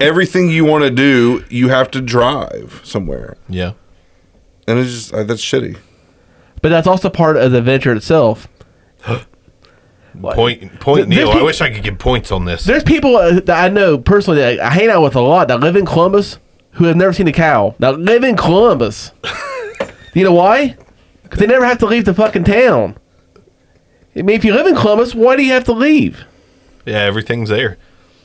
everything you want to do, you have to drive somewhere, yeah. and it's just uh, that's shitty. but that's also part of the adventure itself. What? [gasps] Point, point, Th- Neil. there's I wish I could give points on this. There's people uh, that I know personally that I hang out with a lot that live in Columbus who have never seen a cow. Now live in Columbus. [laughs] you know why? Because they never have to leave the fucking town. I mean, if you live in Columbus, why do you have to leave? Yeah, everything's there.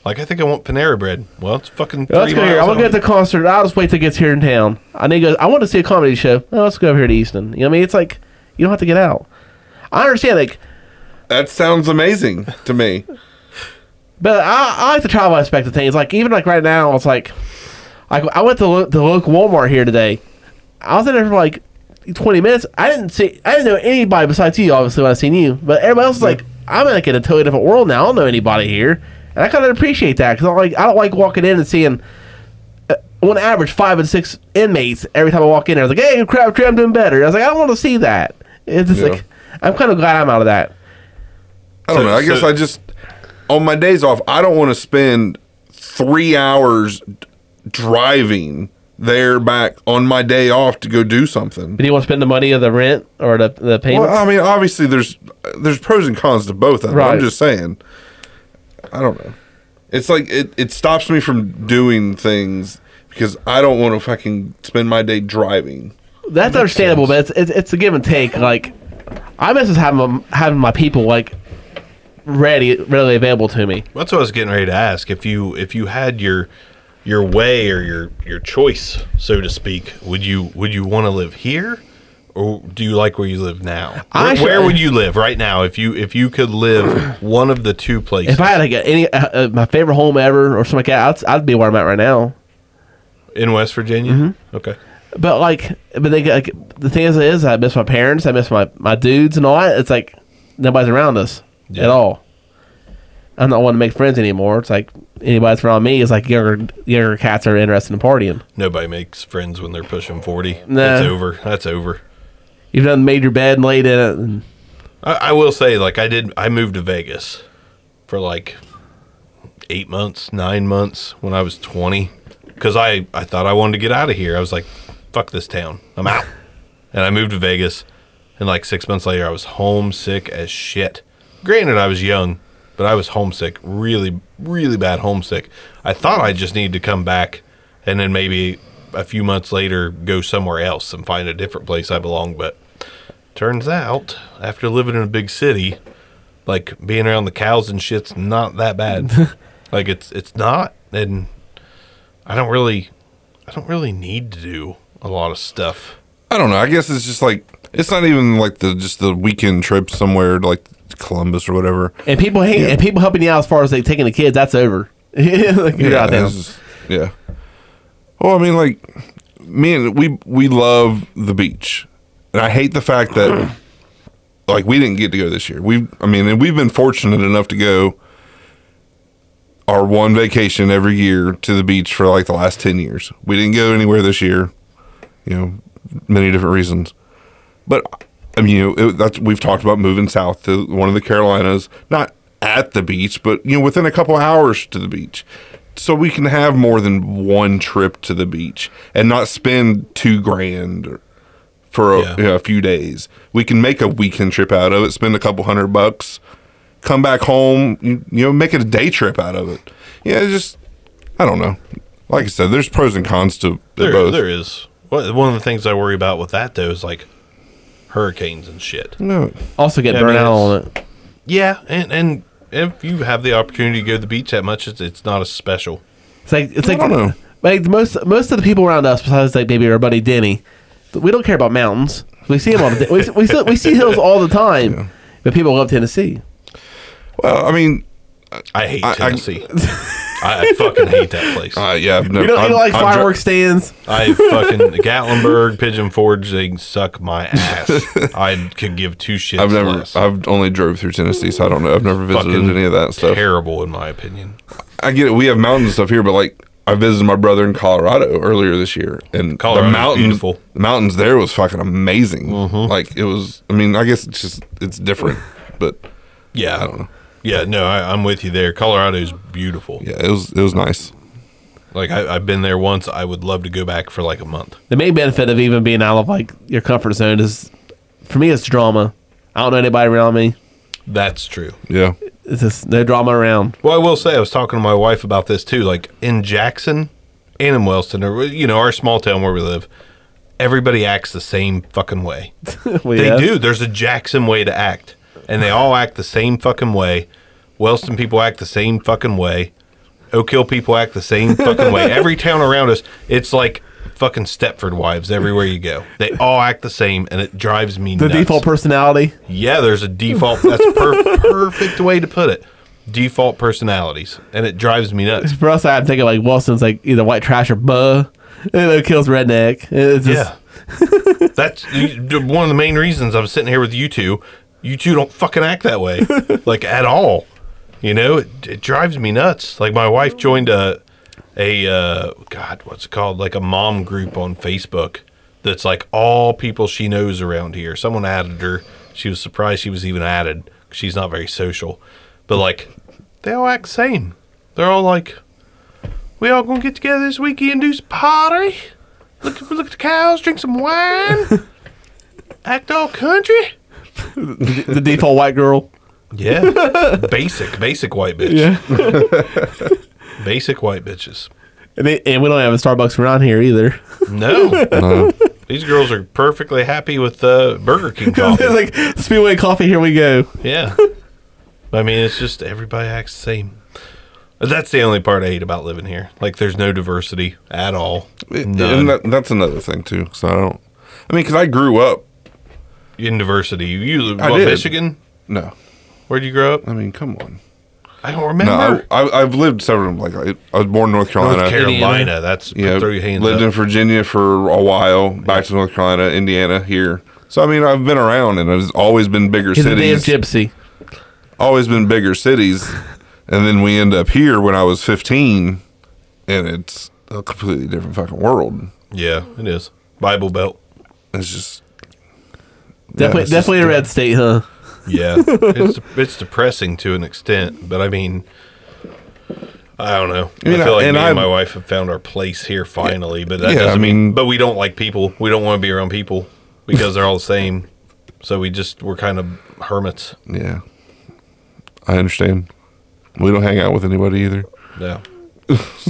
Like I think I want Panera Bread. Well, it's fucking. Let's three go here. I'm gonna out. get the concert. I'll just wait till it gets here in town. I need to go. I want to see a comedy show. Oh, let's go over here to Easton. You know what I mean? It's like you don't have to get out. I understand, like, That sounds amazing to me. but I, I like the travel aspect of things. Like even like right now, it's like, like I went to lo- the local Walmart here today. I was in there for like 20 minutes. I didn't see. I didn't know anybody besides you. Obviously, when I seen you, but everybody else is like, I'm like in a totally different world now. I don't know anybody here, and I kind of appreciate that because I like I don't like walking in and seeing. uh, On average, five and six inmates every time I walk in there. I was like, "Hey, crap, I'm doing better." I was like, "I don't want to see that." It's just Yeah. like I'm kind of glad I'm out of that. I don't So- know. I guess I just on my days off, I don't want to spend three hours driving there back on my day off to go do something. Do you want to spend the money of the rent or the the payments? Well, I mean, obviously there's there's pros and cons to both of them. I'm just saying. I don't know. It's like it, it stops me from doing things because I don't want to fucking spend my day driving. That's understandable, but it's, it's it's a give and take. Like, I miss just having having my people like ready, readily available to me. That's what I was getting ready to ask. If you if you had your your way or your your choice, so to speak, would you would you want to live here, or do you like where you live now? I Where, should- where would you live right now if you if you could live [clears throat] one of the two places If I had like any uh, uh, my favorite home ever or something like that, I'd, I'd be where I'm at right now. in West Virginia? Mm-hmm. Okay. But like, but they like the thing is, is I miss my parents, I miss my my dudes and all that. It's like nobody's around us Yeah. at all. I'm not wanting to make friends anymore. It's like anybody that's around me is like younger younger cats are interested in partying. Nobody makes friends when they're pushing forty. That's over. That's over. You've done made your bed and laid in it. And, I, I will say, like I did, I moved to Vegas for like eight months, nine months when I was twenty, because I I thought I wanted to get out of here. I was like, fuck this town, I'm out, and I moved to Vegas. And like six months later, I was homesick as shit. Granted, I was young, but I was homesick, really, really bad homesick. I thought I just needed to come back, and then maybe a few months later go somewhere else and find a different place I belong. But turns out after living in a big city like being around the cows and shit's not that bad [laughs] like it's it's not and i don't really i don't really need to do a lot of stuff I don't know. I guess it's just like it's not even like the just the weekend trip somewhere like Columbus or whatever. and people hang, and people helping you out as far as like taking the kids. That's over. [laughs] like, out just- yeah. Well, oh, I mean, like me and we we love the beach, and I hate the fact that [clears throat] like we didn't get to go this year. We, I mean, and we've been fortunate enough to go our one vacation every year to the beach for like the last ten years. We didn't go anywhere this year, you know, many different reasons. But I mean, you know, it, that's we've talked about moving south to one of the Carolinas, not at the beach, but you know, within a couple hours to the beach, so we can have more than one trip to the beach and not spend two grand for a, Yeah. you know, a few days. We can make a weekend trip out of it, spend a couple hundred bucks, come back home, you, you know, make it a day trip out of it. Yeah, it's just I don't know. Like I said, there's pros and cons to to there, both. there is one of the things I worry about with that though is like hurricanes and shit. No, Also get Yeah, I burnt mean, out on it. Yeah, and and if you have the opportunity to go to the beach that much, it's, it's not as special. It's like it's I like, don't know. like most most of the people around us, besides like maybe our buddy Denny, we don't care about mountains. We see them all. The, we, we, see, we see hills all the time, but people love Tennessee. well, I mean, I hate I- I- Tennessee. I, [laughs] I fucking hate that place. uh, yeah, I've never, You don't, you I've- don't like I've dri- fireworks stands. I fucking Gatlinburg, Pigeon Forge, they suck my [laughs] ass. I could give two shits I've never, less. I've only drove through Tennessee, so I don't know. I've never visited Fucking any of that stuff. Terrible, in my opinion. I get it. We have mountains stuff here, but like I visited my brother in Colorado earlier this year, and Colorado's the mountains, beautiful. the mountains there was fucking amazing. Mm-hmm. Like it was. I mean, I guess it's just it's different, but Yeah, I don't know. Yeah, no, I, I'm with you there. Colorado's beautiful. yeah, it was it was nice. Like I, I've been there once. I would love to go back for like a month. The main benefit of even being out of like your comfort zone is, for me, it's drama. I don't know anybody around me. That's true. Yeah, It's just no drama around. Well, I will say I was talking to my wife about this too. Like in Jackson and in Wellston, or you know, our small town where we live, everybody acts the same fucking way. [laughs] Well, They yeah. do. There's a Jackson way to act, and they all act the same fucking way. Wellston people act the same fucking way. Oak Hill people act the same fucking way. Every town around us, it's like fucking Stepford wives everywhere you go. They all act the same, and it drives me nuts. The nuts. default personality. Yeah, there's a default. That's per- perfect way to put it. Default personalities, and it drives me nuts. For us, I'm thinking like Wilson's like either white trash or buh. And it kills redneck. It's just, Yeah, [laughs] that's one of the main reasons I'm sitting here with you two. You two don't fucking act that way, [laughs] like at all. You know, it, it drives me nuts. Like my wife joined a a uh, God, what's it called? Like a mom group on Facebook that's like all people she knows around here. Someone added her. She was surprised she was even added. She's not very social, but like they all act the same. They're all like, "We all gonna get together this weekend and do some pottery." Look, look at the cows, drink some wine, [laughs] act all country. The, the default white girl. Yeah, [laughs] basic, basic white bitch. [laughs] basic white bitches. And, they, and we don't have a Starbucks around here either. No, [laughs] these girls are perfectly happy with uh, Burger King coffee. like Speedway Coffee, here we go. Yeah, I mean it's just everybody acts the same. That's the only part I hate about living here. Like, there's no diversity at all. It- None. and that, that's another thing too. So I don't. I mean, because I grew up. In diversity, you live I what, did. Michigan. No, Where'd you grow up? I mean, come on. I don't remember. No, I, I, I've lived several. Like I, I was born in North Carolina. North Carolina. Indiana. That's Yeah, throw your hands lived up. in Virginia for a while. Back to North Carolina, Indiana, here. So I mean, I've been around, and it's always been bigger He's a damn cities. gypsy. always been bigger cities, and then we end up here when I was 15, and it's a completely different fucking world. yeah, it is Bible Belt. It's just Definitely, just definitely a red state, huh? Yeah, [laughs] it's it's depressing to an extent, but I mean, I don't know. I, I feel like and me and I've- my wife have found our place here finally, but that Yeah, doesn't I mean, mean- But we don't like people. We don't want to be around people because they're all the same. So we just we're kind of hermits. yeah. I understand. We don't hang out with anybody either. Yeah,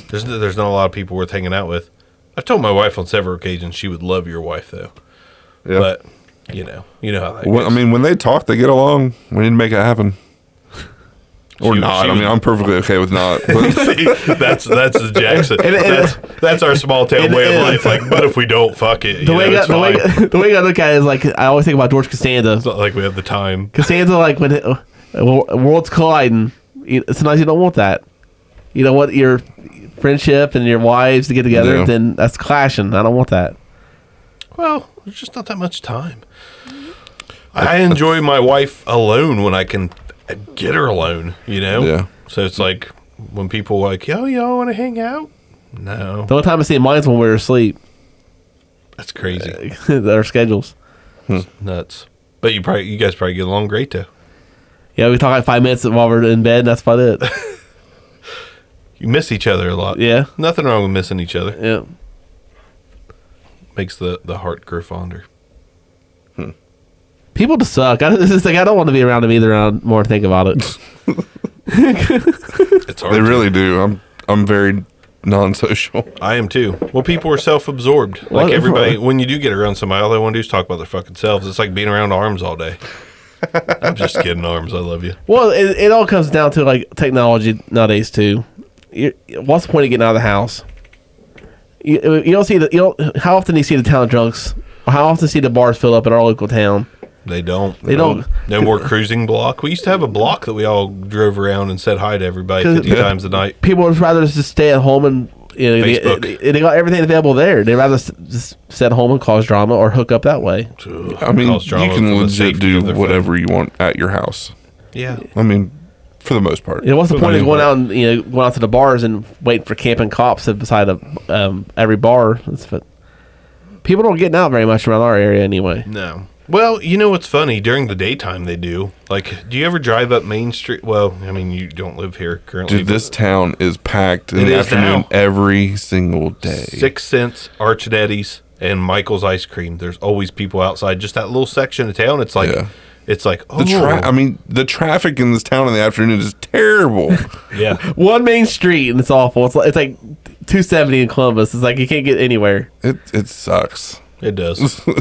there's there's not a lot of people worth hanging out with. I've told my wife on several occasions she would love your wife though, Yeah. but you know, you know how that When- I mean, when they talk, they get along. We need to make it happen. Or She- not. she I mean, was- I'm perfectly okay with not. [laughs] That's that's the Jackson. And- and- that's that's our small town way of and- life. Like, but if we don't, fuck it. The way, know, I, the, way, [laughs] the way I look at it is like I always think about George Costanza. It's not like we have the time. Costanza, like when it, uh, worlds colliding, you, sometimes you don't want that. You don't want your friendship and your wives to get together. Yeah. Then that's clashing. I don't want that. Well, there's just not that much time. I enjoy my wife alone when I can get her alone. You know. Yeah. So it's like when people are like, "Yo, y'all want to hang out?" No, The only time I see mine's when we were asleep. that's crazy, [laughs] Our schedules. Hmm. nuts. But you probably, you guys probably get along great though. Yeah, we talk like five minutes while we're in bed. And that's about it. [laughs] You miss each other a lot. Yeah. Nothing wrong with missing each other. Yeah. Makes the the heart grow fonder. Hmm. People just suck. I, [laughs] this is like I don't want to be around them either. I more think about it. [laughs] It's hard. they to- really do. I'm. I'm very non-social. I am too. Well, people are self-absorbed. Well, Like if- everybody, when you do get around somebody, all they want to do is talk about their fucking selves. It's like being around arms all day. [laughs] I'm just kidding, arms. I love you. Well, it, it all comes down to like technology nowadays too. You, what's the point of getting out of the house? You, uh, you don't see the you don't. How often do you see the town drunks? How often do you see the bars fill up in our local town? They don't. They don't. No more cruising block. We used to have a block that we all drove around and said hi to everybody 50 Yeah. times a night. People would rather just stay at home and you know, they, Facebook. they, they got everything available there. They'd rather s- just sit at home and cause drama or hook up that way. I mean, you can legit do of their whatever you want at your house. Yeah. I mean, for the most part. You know, what's the point of I mean, going out and you know going out to the bars and waiting for camping cops beside a, um, every bar? That's what, people don't get out very much around our area anyway. No. Well, you know what's funny? During the daytime, they do. Like, do you ever drive up Main Street? Well, I mean, you don't live here currently. Dude, this town is packed in the afternoon now. every single day. Six Cents, Archdetti's, and Michael's Ice Cream. There's always people outside. Just that little section of town. It's like, Yeah. It's like, oh, The tra- oh. I mean, the traffic in this town in the afternoon is terrible. [laughs] yeah. [laughs] One main street and it's awful. It's like, it's like 270 in Columbus. It's like you can't get anywhere. it it sucks. It does. [laughs]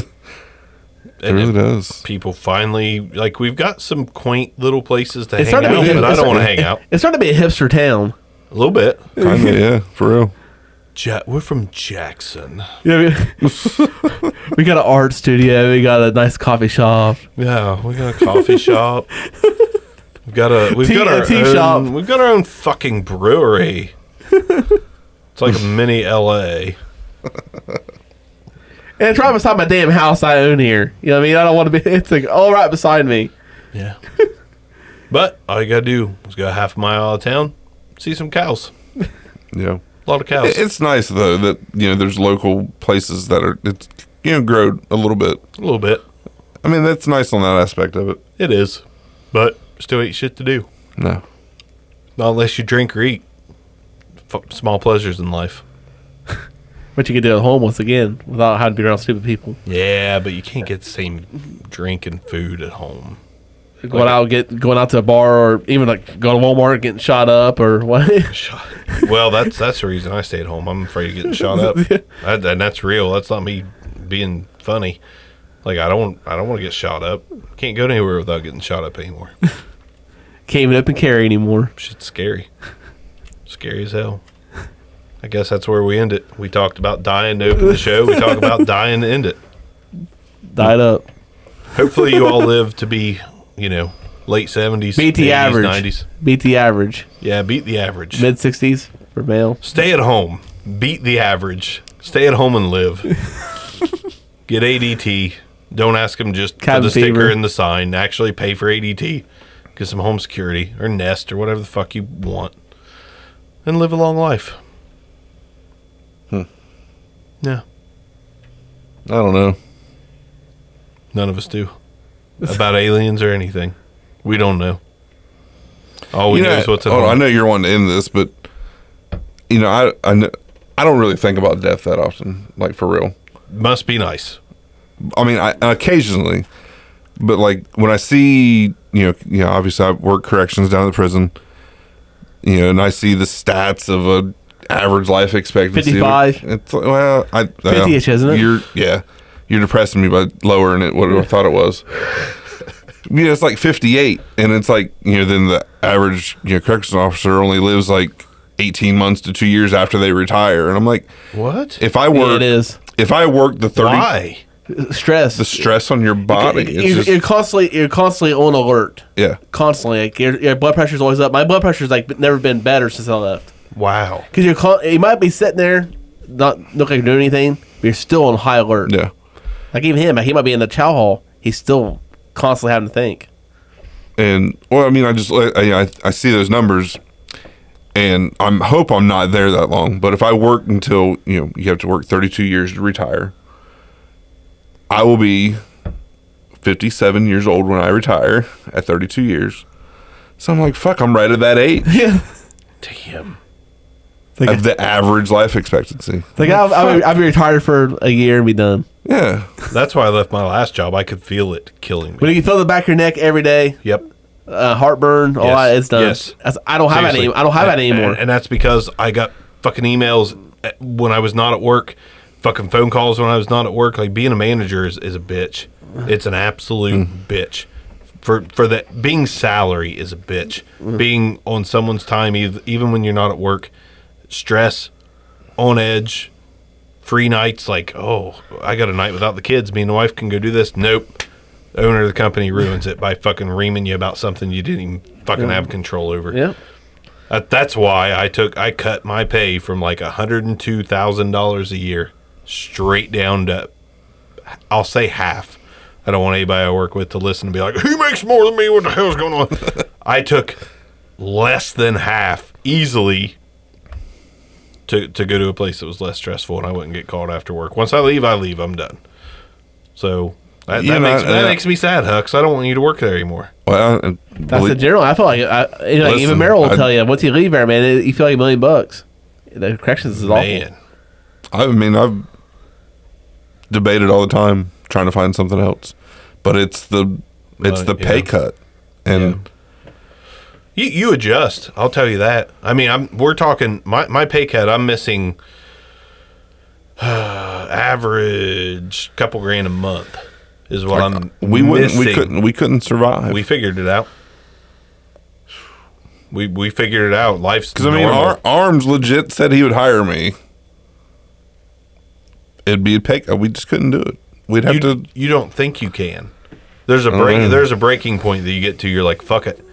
It And really then does. people finally like we've got some quaint little places to It's hang starting to out, be. but I it's don't want to hang out. It's starting to be a hipster town. A little bit. Kinda, yeah, for real. Ja- we're from Jackson. Yeah, we, [laughs] we got an art studio. We got a nice coffee shop. Yeah, we got a coffee [laughs] shop. We've got a we've Tea- got a our tea own, shop. We've got our own fucking brewery. [laughs] it's like a mini LA. And it's right beside my damn house I own here. You know what I mean? I don't want to be. It's like all right beside me. Yeah. but all you gotta do is go half a mile out of town, see some cows. Yeah. A lot of cows. It's nice though that you know there's local places that are it's you know grown a little bit. a little bit. I mean that's nice on that aspect of it. It is. But still ain't shit to do. No. Not unless you drink or eat. F- small pleasures in life. [laughs] But you can do it at home once again without having to be around stupid people. Yeah, but you can't get the same drink and food at home. Going out, get going out to a bar, or even like going to Walmart, getting shot up, or [laughs] what? Well, that's that's the reason I stay at home. I'm afraid of getting shot up, [laughs] I, and that's real. That's not me being funny. Like I don't I don't want to get shot up. Can't go anywhere without getting shot up anymore. [laughs] Can't even open carry anymore. Shit's scary, scary as hell. I guess that's where we end it. We talked about dying to open the show. We talk about dying to end it. Died up. Hopefully, you all live to be, you know, late seventies, Beat the average. nineties. Beat the average. Yeah, beat the average. Mid sixties for male. Stay at home. Beat the average. Stay at home and live. [laughs] Get ADT. Don't ask them just Cabin for the sticker fever. and the sign. Actually pay for ADT. Get some home security or Nest or whatever the fuck you want. And live a long life. Hmm. Yeah. I don't know. None of us do. About aliens or anything. We don't know. All we you know know, is what's at hold I know you're wanting to end this, but you know, I I know, I don't really think about death that often, like for real. Must be nice. I mean, I occasionally, but like when I see, you know, you know, obviously I work corrections down at the prison, you know, and I see the stats of a average life expectancy. 55. It's like, well, I 50-ish, isn't it? You're yeah, you're depressing me by lowering it what I thought it was. [laughs] You know, it's like 58, and it's like you know, then the average you know corrections officer only lives like 18 months to two years after they retire, and I'm like, What? if I Yeah, work, it is if I work the 30, Why? stress. the stress on your body, it's you're, just, you're constantly you're constantly on alert. yeah. Constantly, like your, your blood pressure's always up. My blood pressure's like never been better since I left. Wow. Because you're con- you might be sitting there, not look like you're doing anything, but you're still on high alert. Yeah. Like even him, he might be in the chow hall. He's still constantly having to think. And well, I mean, I just I, I I see those numbers, and I'm hope I'm not there that long. But if I work until you know you have to work 32 years to retire, I will be 57 years old when I retire at 32 years. So I'm like, fuck, I'm right at that age [laughs] Yeah. Damn. Of the average life expectancy. Like I'll, I'll, be, I'll be retired for a year and be done. Yeah, That's why I left my last job. I could feel it killing When me. you feel the back of your neck every day, Yep. uh, heartburn, all Yes, that, it's done. yes. That's- I don't have that any, I don't have that anymore. And, and that's because I got fucking emails uh, when I was not at work, fucking phone calls when I was not at work. Like being a manager is, is a bitch. It's an absolute mm-hmm. bitch. For for that being salary is a bitch. Mm-hmm. Being on someone's time, ev- even when you're not at work, stress, on edge, free nights. Like oh, I got a night without the kids. Me and the wife can go do this. Nope. The owner of the company ruins it by fucking reaming you about something you didn't even fucking have control over. Yeah. That, that's why I took I cut my pay from like hundred and two thousand dollars a year straight down to I'll say half. I don't want anybody I work with to listen and be like, he makes more than me. What the hell's going on? [laughs] I took less than half easily to to go to a place that was less stressful and I wouldn't get called after work. Once I leave, I leave. I'm done. So that, Yeah, that makes no, that yeah. makes me sad, Hux. I don't want you to work there anymore. Well, uh, That's the general. I feel like, I, like even Listen, Merrill will I- tell you once you leave there, man, it, you feel like a million bucks. The corrections is awful. Man. I mean, I've debated all the time trying to find something else, but it's the it's Uh, the pay yeah. cut, and You you adjust. I'll tell you that. I mean, I'm we're talking my my pay cut. I'm missing uh, [sighs] average couple grand a month is what I'm. we wouldn't we couldn't we couldn't survive. We figured it out. We we figured it out. Life's Because I mean. Ar- Arms legit said he would hire me. It'd be a pay cut. We just couldn't do it. We'd have you, to. you don't think you can. There's a break. There's a breaking point that you get to. You're like, fuck it,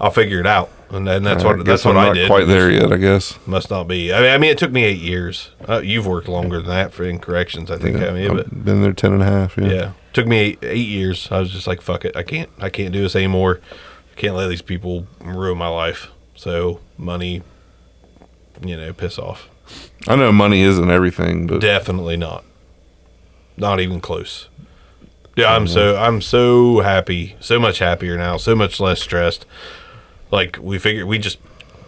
I'll figure it out, and then that's what that's what I'm I not did. Quite there yet, I guess. Must not be. I mean, I mean, it took me eight years. Uh, you've worked longer than that for in corrections, I think. I mean, but been there ten and a half. Yeah. yeah, took me eight, eight years. I was just like, fuck it, I can't, I can't do this anymore. I can't let these people ruin my life. So money, you know, piss off. I know money isn't everything, but Definitely not. Not even close. Yeah, I'm so I'm so happy, so much happier now, so much less stressed. Like we figured, we just,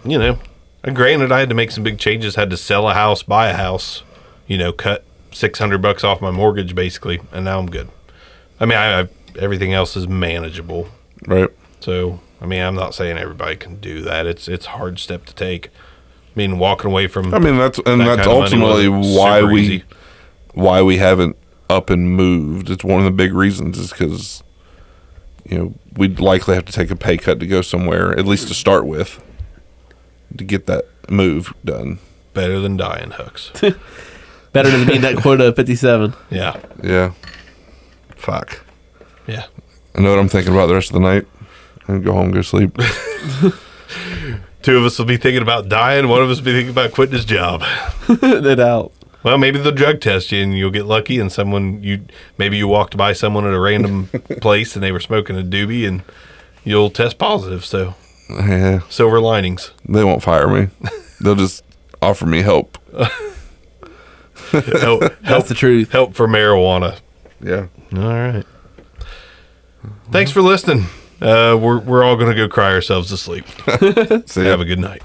you know, and granted, I had to make some big changes. Had to sell a house, buy a house, you know, cut six hundred bucks off my mortgage basically, and now I'm good. I mean, I, I everything else is manageable. right. So I mean, I'm not saying everybody can do that. It's it's a hard step to take. I mean, walking away from I mean, that's and That that's kind of money ultimately why we easy. why we haven't up and moved. It's one of the big reasons is because you know we'd likely have to take a pay cut to go somewhere, at least to start with, to get that move done. better than dying Hux. [laughs] Better than being that quota of 57. yeah, Yeah. Fuck. yeah. I know what I'm thinking about the rest of the night. And go home, go sleep. [laughs] Two of us will be thinking about dying. One of us will be thinking about quitting his job. [laughs] no doubt. Well, maybe they'll drug test you and you'll get lucky. And someone you maybe you walked by someone at a random [laughs] place and they were smoking a doobie and you'll test positive. So yeah. silver linings. They won't fire me. They'll just offer me help. Help, [laughs] help, That's the truth. help for marijuana. Yeah. All right. Thanks for listening. Uh, we're we're all gonna go cry ourselves to sleep. [laughs] See. Have a good night.